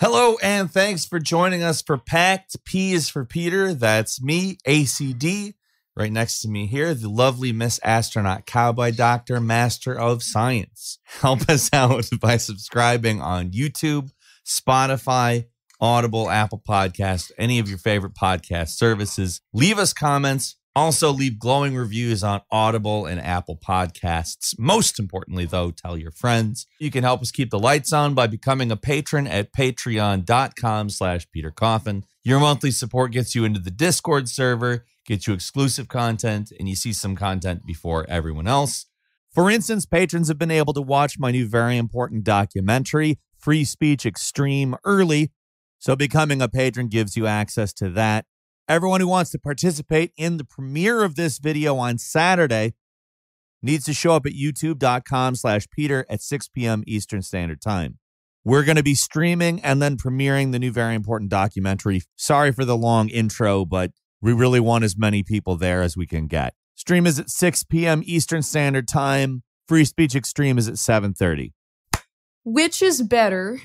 Hello, and thanks for joining us for Packed P is for Peter. That's me, ACD. Right next to me here, the lovely Miss Astronaut Cowboy Doctor, Master of Science. Help us out by subscribing on YouTube, Spotify, Audible, Apple Podcast, any of your favorite podcast services. Leave us comments. Also, leave glowing reviews on Audible and Apple Podcasts. Most importantly, though, tell your friends. You can help us keep the lights on by becoming a patron at patreon.com slash Peter Coffin. Your monthly support gets you into the Discord server, gets you exclusive content, and you see some content before everyone else. For instance, patrons have been able to watch my new very important documentary, Free Speech Extreme, early. So becoming a patron gives you access to that. Everyone who wants to participate in the premiere of this video on Saturday needs to show up at youtube.com slash Peter at 6 p.m. Eastern Standard Time. We're going to be streaming and then premiering the new very important documentary. Sorry for the long intro, but we really want as many people there as we can get. Stream is at 6 p.m. Eastern Standard Time. Free Speech Extreme is at 7:30. Which is better?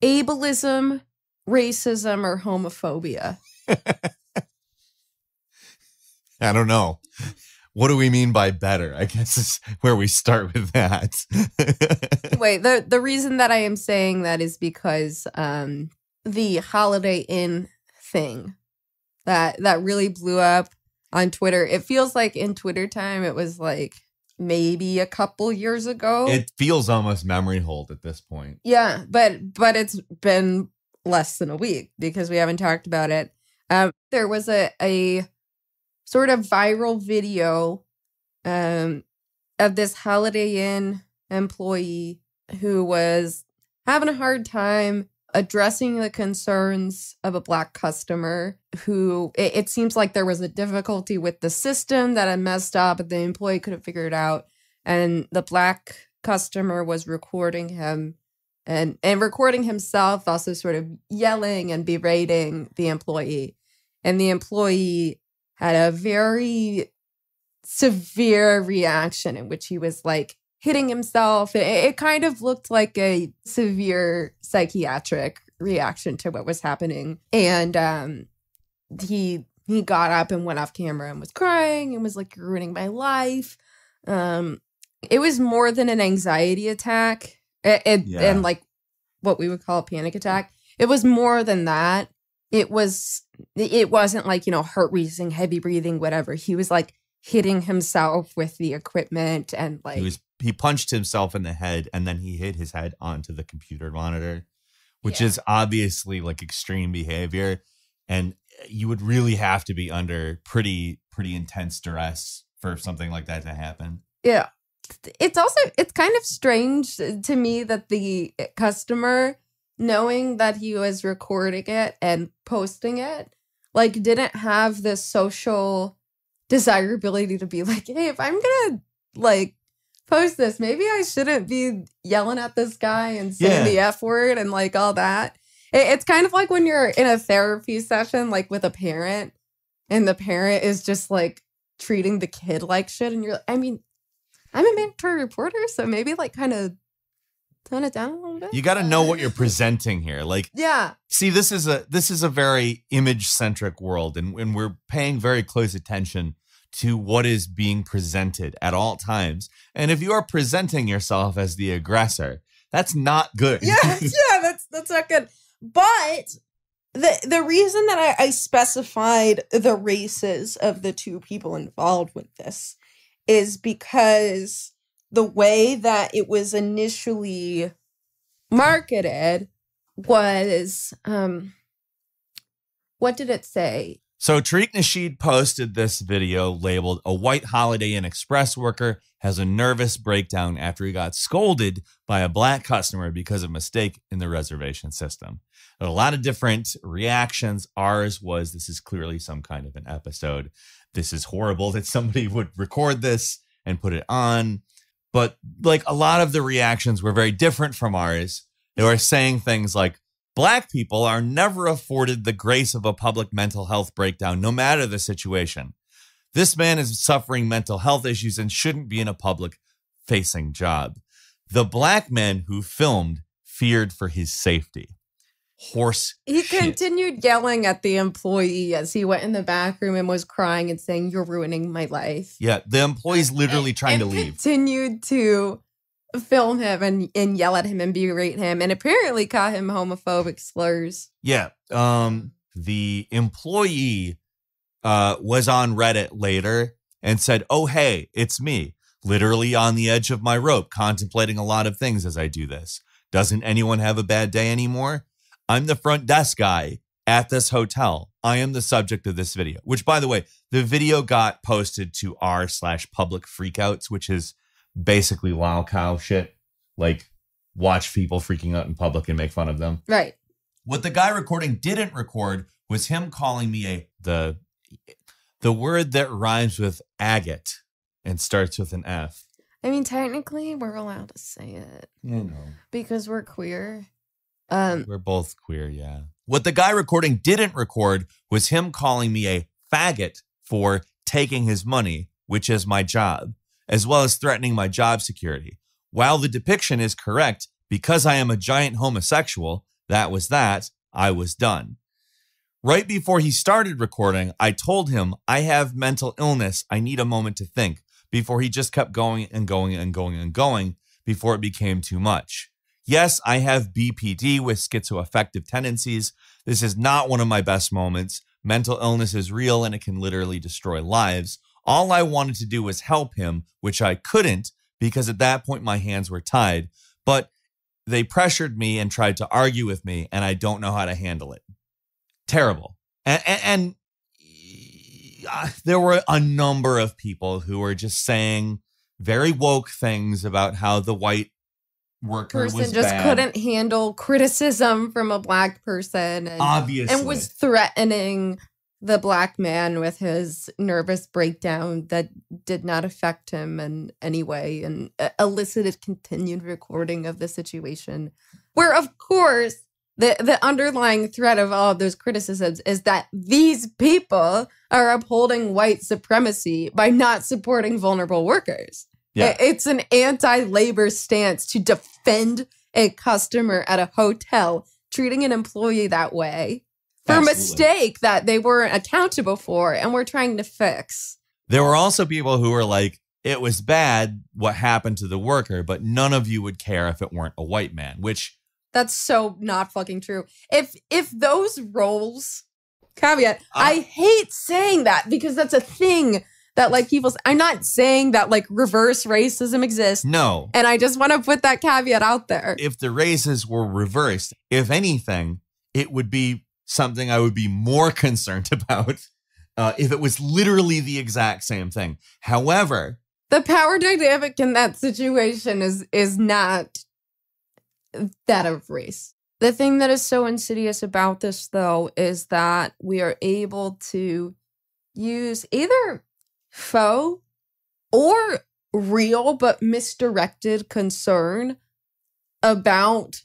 Ableism, racism, or homophobia? I don't know. What do we mean by better? I guess is where we start with that. Wait, the the reason that I am saying that is because um the Holiday Inn thing that that really blew up on Twitter. It feels like in Twitter time it was like maybe a couple years ago. it feels almost memory hold at this point. yeah, but but it's been less than a week because we haven't talked about it. Um, there was a a sort of viral video um, of this Holiday Inn employee who was having a hard time addressing the concerns of a black customer who it, it seems like there was a difficulty with the system that had messed up and the employee couldn't figure it out and the black customer was recording him and and recording himself also sort of yelling and berating the employee. And the employee had a very severe reaction in which he was like hitting himself. It, it kind of looked like a severe psychiatric reaction to what was happening. And um he he got up and went off camera and was crying and was like you're ruining my life. Um it was more than an anxiety attack it, it- Yeah. and like what we would call a panic attack it was more than that it was it wasn't like you know heart racing heavy breathing whatever he was like hitting himself with the equipment and like he was he punched himself in the head and then he hit his head onto the computer monitor, which Yeah. is obviously like extreme behavior. And eh, you would really have to be under pretty pretty intense duress for something like that to happen. Yeah. It's also it's kind of strange to me that the customer knowing that he was recording it and posting it like didn't have the social desirability to be like, "Hey, if I'm going to like post this, maybe I shouldn't be yelling at this guy and saying Yeah. the F word and like all that." It, it's kind of like when you're in a therapy session like with a parent and the parent is just like treating the kid like shit and you're I mean I'm a mandatory reporter, so maybe like kind of tone it down a little bit. You got to know what you're uh, presenting here. Like Yeah. see this is a this is a very image centric world and, and we're paying very close attention to what is being presented at all times and if you are presenting yourself as the aggressor that's not good Yeah, yeah, that's that's not good. But the the reason that I, I specified the races of the two people involved with this is because the way that it was initially marketed was um what did it say? So Tariq Nasheed posted this video labeled "A White Holiday Inn Express Worker Has a Nervous Breakdown After He Got Scolded by a Black Customer Because of Mistake in the Reservation System." A lot of different reactions. Ours was, "This is clearly some kind of an episode. This is horrible that somebody would record this and put it on." But like a lot of the reactions were very different from ours. They were saying things like, Black people are never afforded the grace of a public mental health breakdown, no matter the situation. This man is suffering mental health issues and shouldn't be in a public facing job. The black men who filmed feared for his safety. Horse He shit. continued yelling at the employee as he went in the back room and was crying and saying, You're ruining my life. Yeah, the employee's literally And- trying to leave. Continued to film him and, and yell at him and berate him and apparently caught him homophobic slurs. Yeah. Um the employee uh was on Reddit later and said, "Oh hey, it's me. Literally on the edge of my rope, contemplating a lot of things as I do this. Doesn't anyone have a bad day anymore? I'm the front desk guy at this hotel. I am the subject of this video." Which by the way, the video got posted to r slash public freakouts, which is basically wow cow shit. Like watch people freaking out in public and make fun of them. Right. What the guy recording didn't record was him calling me a the the word that rhymes with agate and starts with an F. I mean, technically, we're allowed to say it You know. because we're queer. Um, We're both queer, yeah. What the guy recording didn't record was him calling me a faggot for taking his money, which is my job, as well as threatening my job security. While the depiction is correct, because I am a giant homosexual, that was that, I was done. Right before he started recording, I told him I have mental illness. I need a moment to think before he just kept going and going and going and going before it became too much. Yes, I have BPD with schizoaffective tendencies. This is not one of my best moments. Mental illness is real and it can literally destroy lives. All I wanted to do was help him, which I couldn't because at that point my hands were tied. But they pressured me and tried to argue with me, and I don't know how to handle it. Terrible. And, and, and uh, there were a number of people who were just saying very woke things about how the white worker person was just bad. couldn't handle criticism from a black person and, obviously and was threatening the black man with his nervous breakdown that did not affect him in any way and uh, elicited continued recording of the situation. Where of course the, the underlying threat of all of those criticisms is that these people are upholding white supremacy by not supporting vulnerable workers Yeah. It's an anti labor stance to defend a customer at a hotel, treating an employee that way for a mistake that they weren't accountable for and we're trying to fix. There were also people who were like, it was bad what happened to the worker, but none of you would care if it weren't a white man, which That's so not fucking true. If if those roles caveat, Uh, I hate saying that because that's a thing that like people I'm not saying that like reverse racism exists. no, And I just want to put that caveat out there. if the races were reversed, if anything, it would be something I would be more concerned about uh, if it was literally the exact same thing. However, the power dynamic in that situation is is not that of race. The thing that is so insidious about this though is that we are able to use either faux or real but misdirected concern about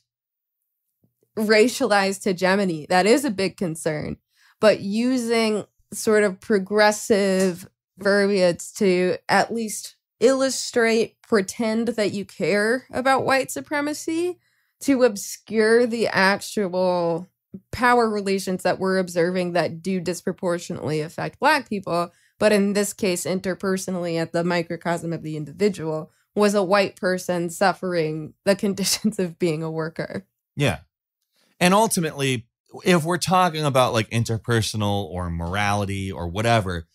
racialized hegemony. That is a big concern. But using sort of progressive verbiage to at least illustrate, pretend that you care about white supremacy to obscure the actual power relations that we're observing that do disproportionately affect black people but in this case interpersonally at the microcosm of the individual was a white person suffering the conditions of being a worker yeah. And ultimately, if we're talking about like interpersonal or morality or whatever,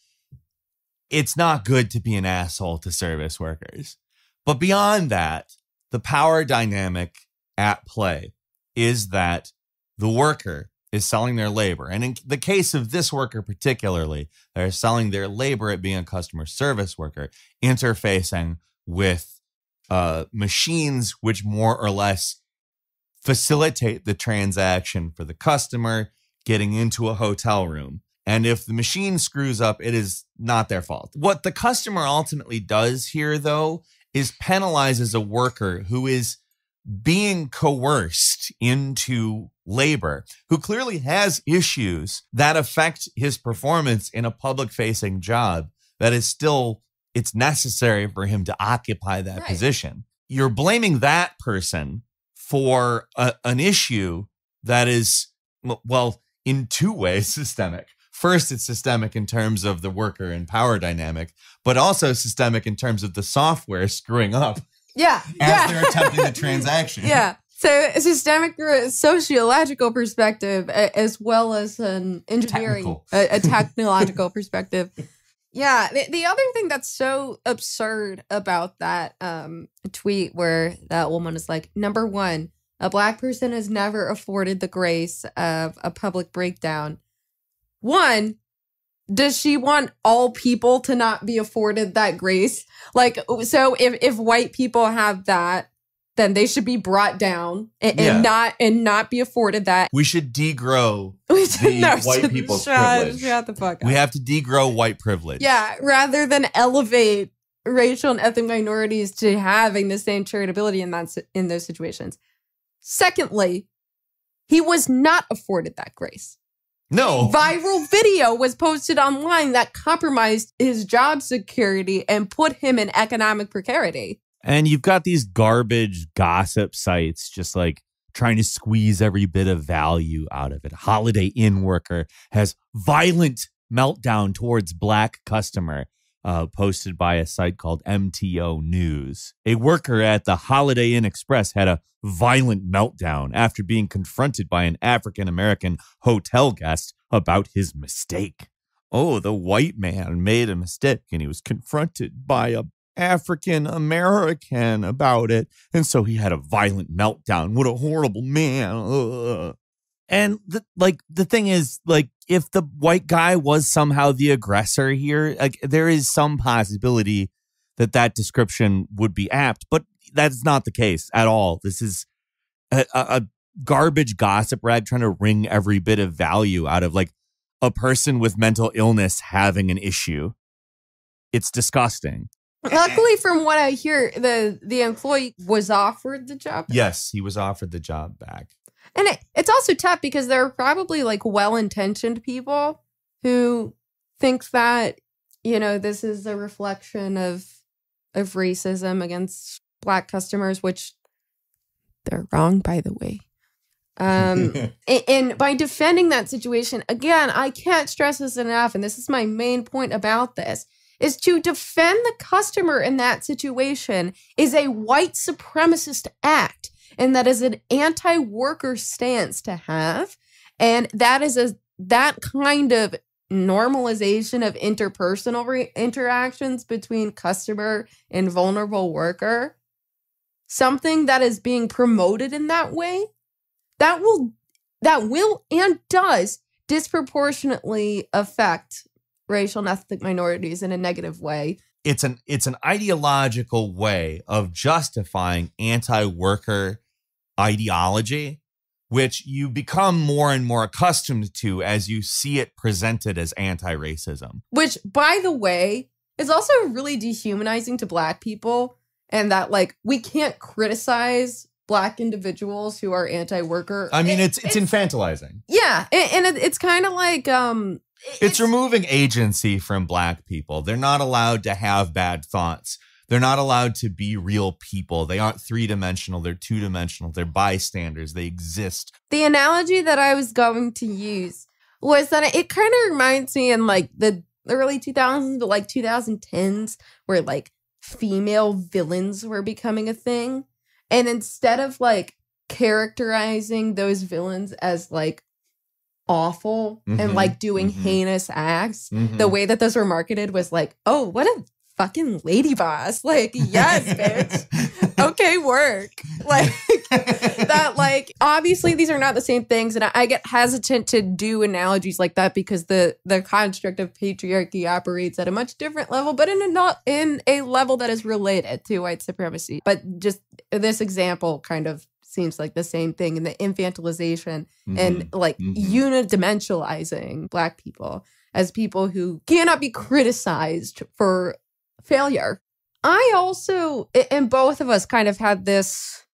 it's not good to be an asshole to service workers. But beyond that, the power dynamic at play is that the worker is selling their labor. And in the case of this worker particularly, they're selling their labor at being a customer service worker, interfacing with uh, machines which more or less facilitate the transaction for the customer getting into a hotel room. And if the machine screws up, it is not their fault. What the customer ultimately does here, though, is penalizes a worker who is being coerced into labor, who clearly has issues that affect his performance in a public facing job that is still it's necessary for him to occupy that Right. position. You're blaming that person for a, an issue that is, well, in two ways systemic. First, it's systemic in terms of the worker and power dynamic, but also systemic in terms of the software screwing up Yeah. as yeah. they're attempting the transaction. Yeah. So a systemic or sociological perspective a- as well as an engineering Technical. a, a technological perspective. Yeah. The, the other thing that's so absurd about that um, tweet where that woman is like, number one, a black person has never afforded the grace of a public breakdown. One, does she want all people to not be afforded that grace? Like, so if if white people have that, then they should be brought down and, and not and not be afforded that. We should degrow. We The white people's shut, privilege. Shut the fuck up. We have to degrow white privilege. yeah, rather than elevate racial and ethnic minorities to having the same charitability in that in those situations. Secondly, he was not afforded that grace. No. Viral video was posted online that compromised his job security and put him in economic precarity. And you've got these garbage gossip sites just like trying to squeeze every bit of value out of it. Holiday Inn worker has violent meltdown towards black customer. Uh, posted by a site called MTO News. A worker at the Holiday Inn Express had a violent meltdown after being confronted by an African American hotel guest about his mistake. Oh, the white man made a mistake and he was confronted by a African American about it. And so he had a violent meltdown. What a horrible man. Ugh. And the, like the thing is, like, if the white guy was somehow the aggressor here, like there is some possibility that that description would be apt, but that's not the case at all. This is a, a, a garbage gossip rag trying to wring every bit of value out of like a person with mental illness having an issue. It's disgusting. Luckily, from what I hear, the the employee was offered the job. Yes, he was offered the job back. And it, it's also tough because there are probably like well intentioned people who think that, you know, this is a reflection of of racism against black customers, which they're wrong, by the way. Um, and, and by defending that situation, again, I can't stress this enough, and this is my main point about this, is to defend the customer in that situation is a white supremacist act and that is an anti-worker stance to have. And that is a that kind of normalization of interpersonal re- interactions between customer and vulnerable worker something that is being promoted in that way that will that will and does disproportionately affect racial and ethnic minorities in a negative way. It's an it's an ideological way of justifying anti-worker ideology which you become more and more accustomed to as you see it presented as anti-racism. Which by the way is also really dehumanizing to black people and that like we can't criticize black individuals who are anti-worker. I mean It- it's it's infantilizing. Yeah and, and it, it's kind of like um it- it's removing agency from black people. They're not allowed to have bad thoughts they're not allowed to be real people they aren't three-dimensional they're two-dimensional they're bystanders they exist the analogy that I was going to use was that it kind of reminds me in like the early 2000s, but like 2010s, where like female villains were becoming a thing. And instead of like characterizing those villains as like awful Mhm, and like doing mhm. heinous acts, Mhm. the way that those were marketed was like, oh, what a fucking lady boss. Like, yes, bitch. Okay, work. Like, that like obviously these are not the same things and I, I get hesitant to do analogies like that because the the construct of patriarchy operates at a much different level but in a not in a level that is related to white supremacy but just this example kind of seems like the same thing in the infantilization and like mhm. unidimensionalizing black people as people who cannot be criticized for failure. I also, and both of us kind of had this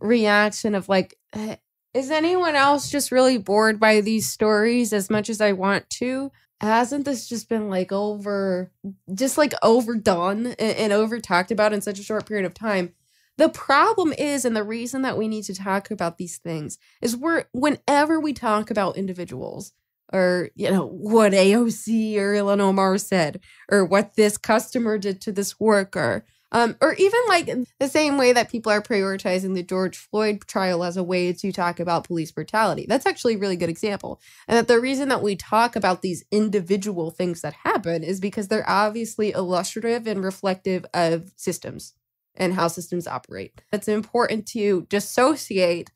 reaction of like, eh, is anyone else just really bored by these stories as much as I want to? Hasn't this just been like over, just like overdone and, and over talked about in such a short period of time? The problem is, and the reason that we need to talk about these things is we're whenever we talk about individuals or you know what AOC or Ilhan Omar said or what this customer did to this worker um, or even like the same way that people are prioritizing the George Floyd trial as a way to talk about police brutality. That's actually a really good example. And that the reason that we talk about these individual things that happen is because they're obviously illustrative and reflective of systems and how systems operate. It's important to dissociate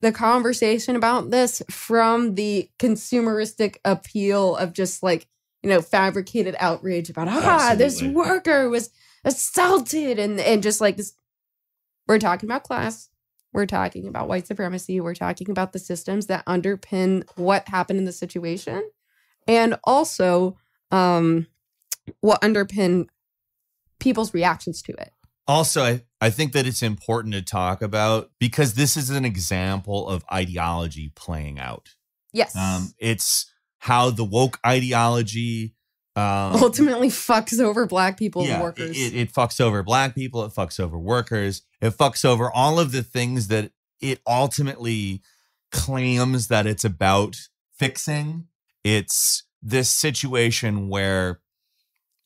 the conversation about this from the consumeristic appeal of just like, you know, fabricated outrage about, ah, this worker was assaulted and and just like this we're talking about class. We're talking about white supremacy. We're talking about the systems that underpin what happened in the situation and also um what underpin people's reactions to it. Also, I, I think that it's important to talk about because this is an example of ideology playing out. yes Um, it's how the woke ideology um, ultimately fucks over black people and yeah, workers It, it fucks over black people. It fucks over workers. It fucks over all of the things that it ultimately claims that it's about fixing. It's this situation where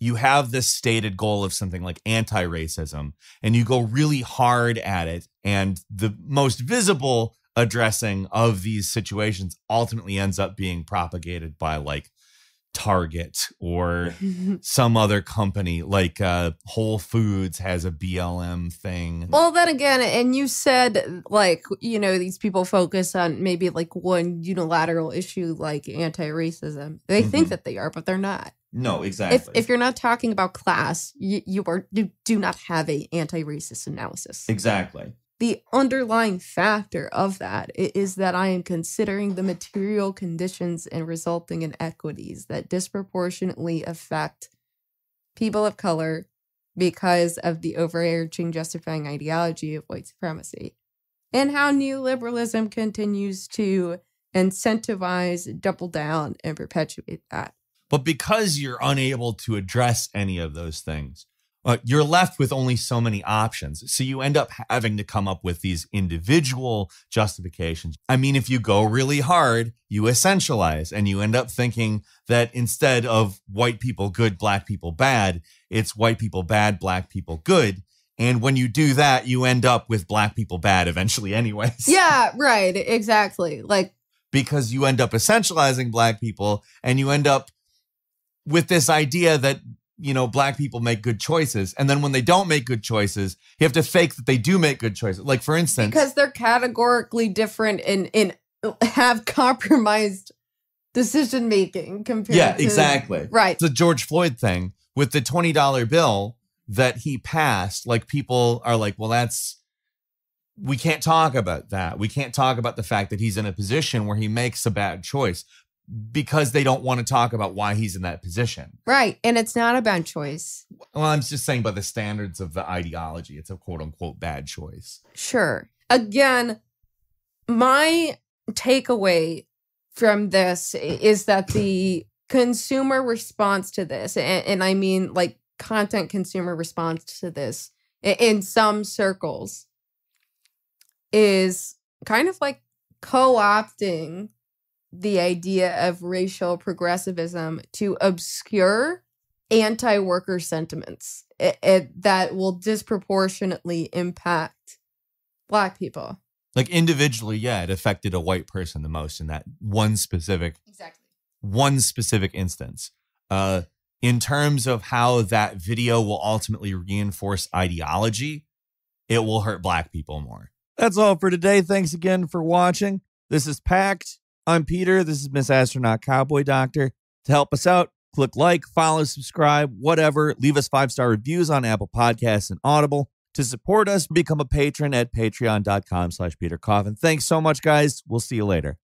you have this stated goal of something like anti racism and you go really hard at it. And the most visible addressing of these situations ultimately ends up being propagated by like Target or some other company like uh Whole Foods has a BLM thing. Well, then again, and you said like you know these people focus on maybe like one unilateral issue like anti-racism. They think Mhm. that they are, but they're not. No, exactly. If if you're not talking about class, you, you are you do not have a anti-racist analysis. exactly. The underlying factor of that is that I am considering the material conditions and resulting inequities that disproportionately affect people of color because of the overarching justifying ideology of white supremacy and how neoliberalism continues to incentivize, double down, and perpetuate that. But because you're unable to address any of those things, uh, you're left with only so many options. So you end up having to come up with these individual justifications. I mean, if you go really hard, you essentialize and you end up thinking that instead of white people good, black people bad, it's white people bad, black people good. And when you do that, you end up with black people bad eventually, anyways. Yeah, right. Exactly. Like, because you end up essentializing black people and you end up with this idea that you know black people make good choices. And then when they don't make good choices you have to fake that they do make good choices. Like for instance because they're categorically different and and have compromised decision making compared yeah to exactly. Right. The george floyd thing. With the $20 bill that he passed like people are like well that's we can't talk about that. We can't talk about the fact that he's in a position where he makes a bad choice because they don't want to talk about why he's in that position. Right and it's not a bad choice. Well, I'm just saying by the standards of the ideology, it's a quote unquote bad choice. sure. Again my takeaway from this is that the consumer response to this and, and i mean like content consumer response to this in some circles is kind of like co-opting the idea of racial progressivism to obscure anti-worker sentiments i- i- that will disproportionately impact black people Like individually, yeah, it affected a white person the most in that one specific exactly one specific instance. Uh in terms of how that video will ultimately reinforce ideology, it will hurt black people more. That's all for today. Thanks again for watching. This is Packed. I'm Peter. This is Miss Astronaut Cowboy Doctor. To help us out, click like, follow, subscribe, whatever. Leave us five star reviews on Apple Podcasts and Audible. To support us, become a patron at patreon.com slash Peter Coffin. Thanks so much, guys. We'll see you later.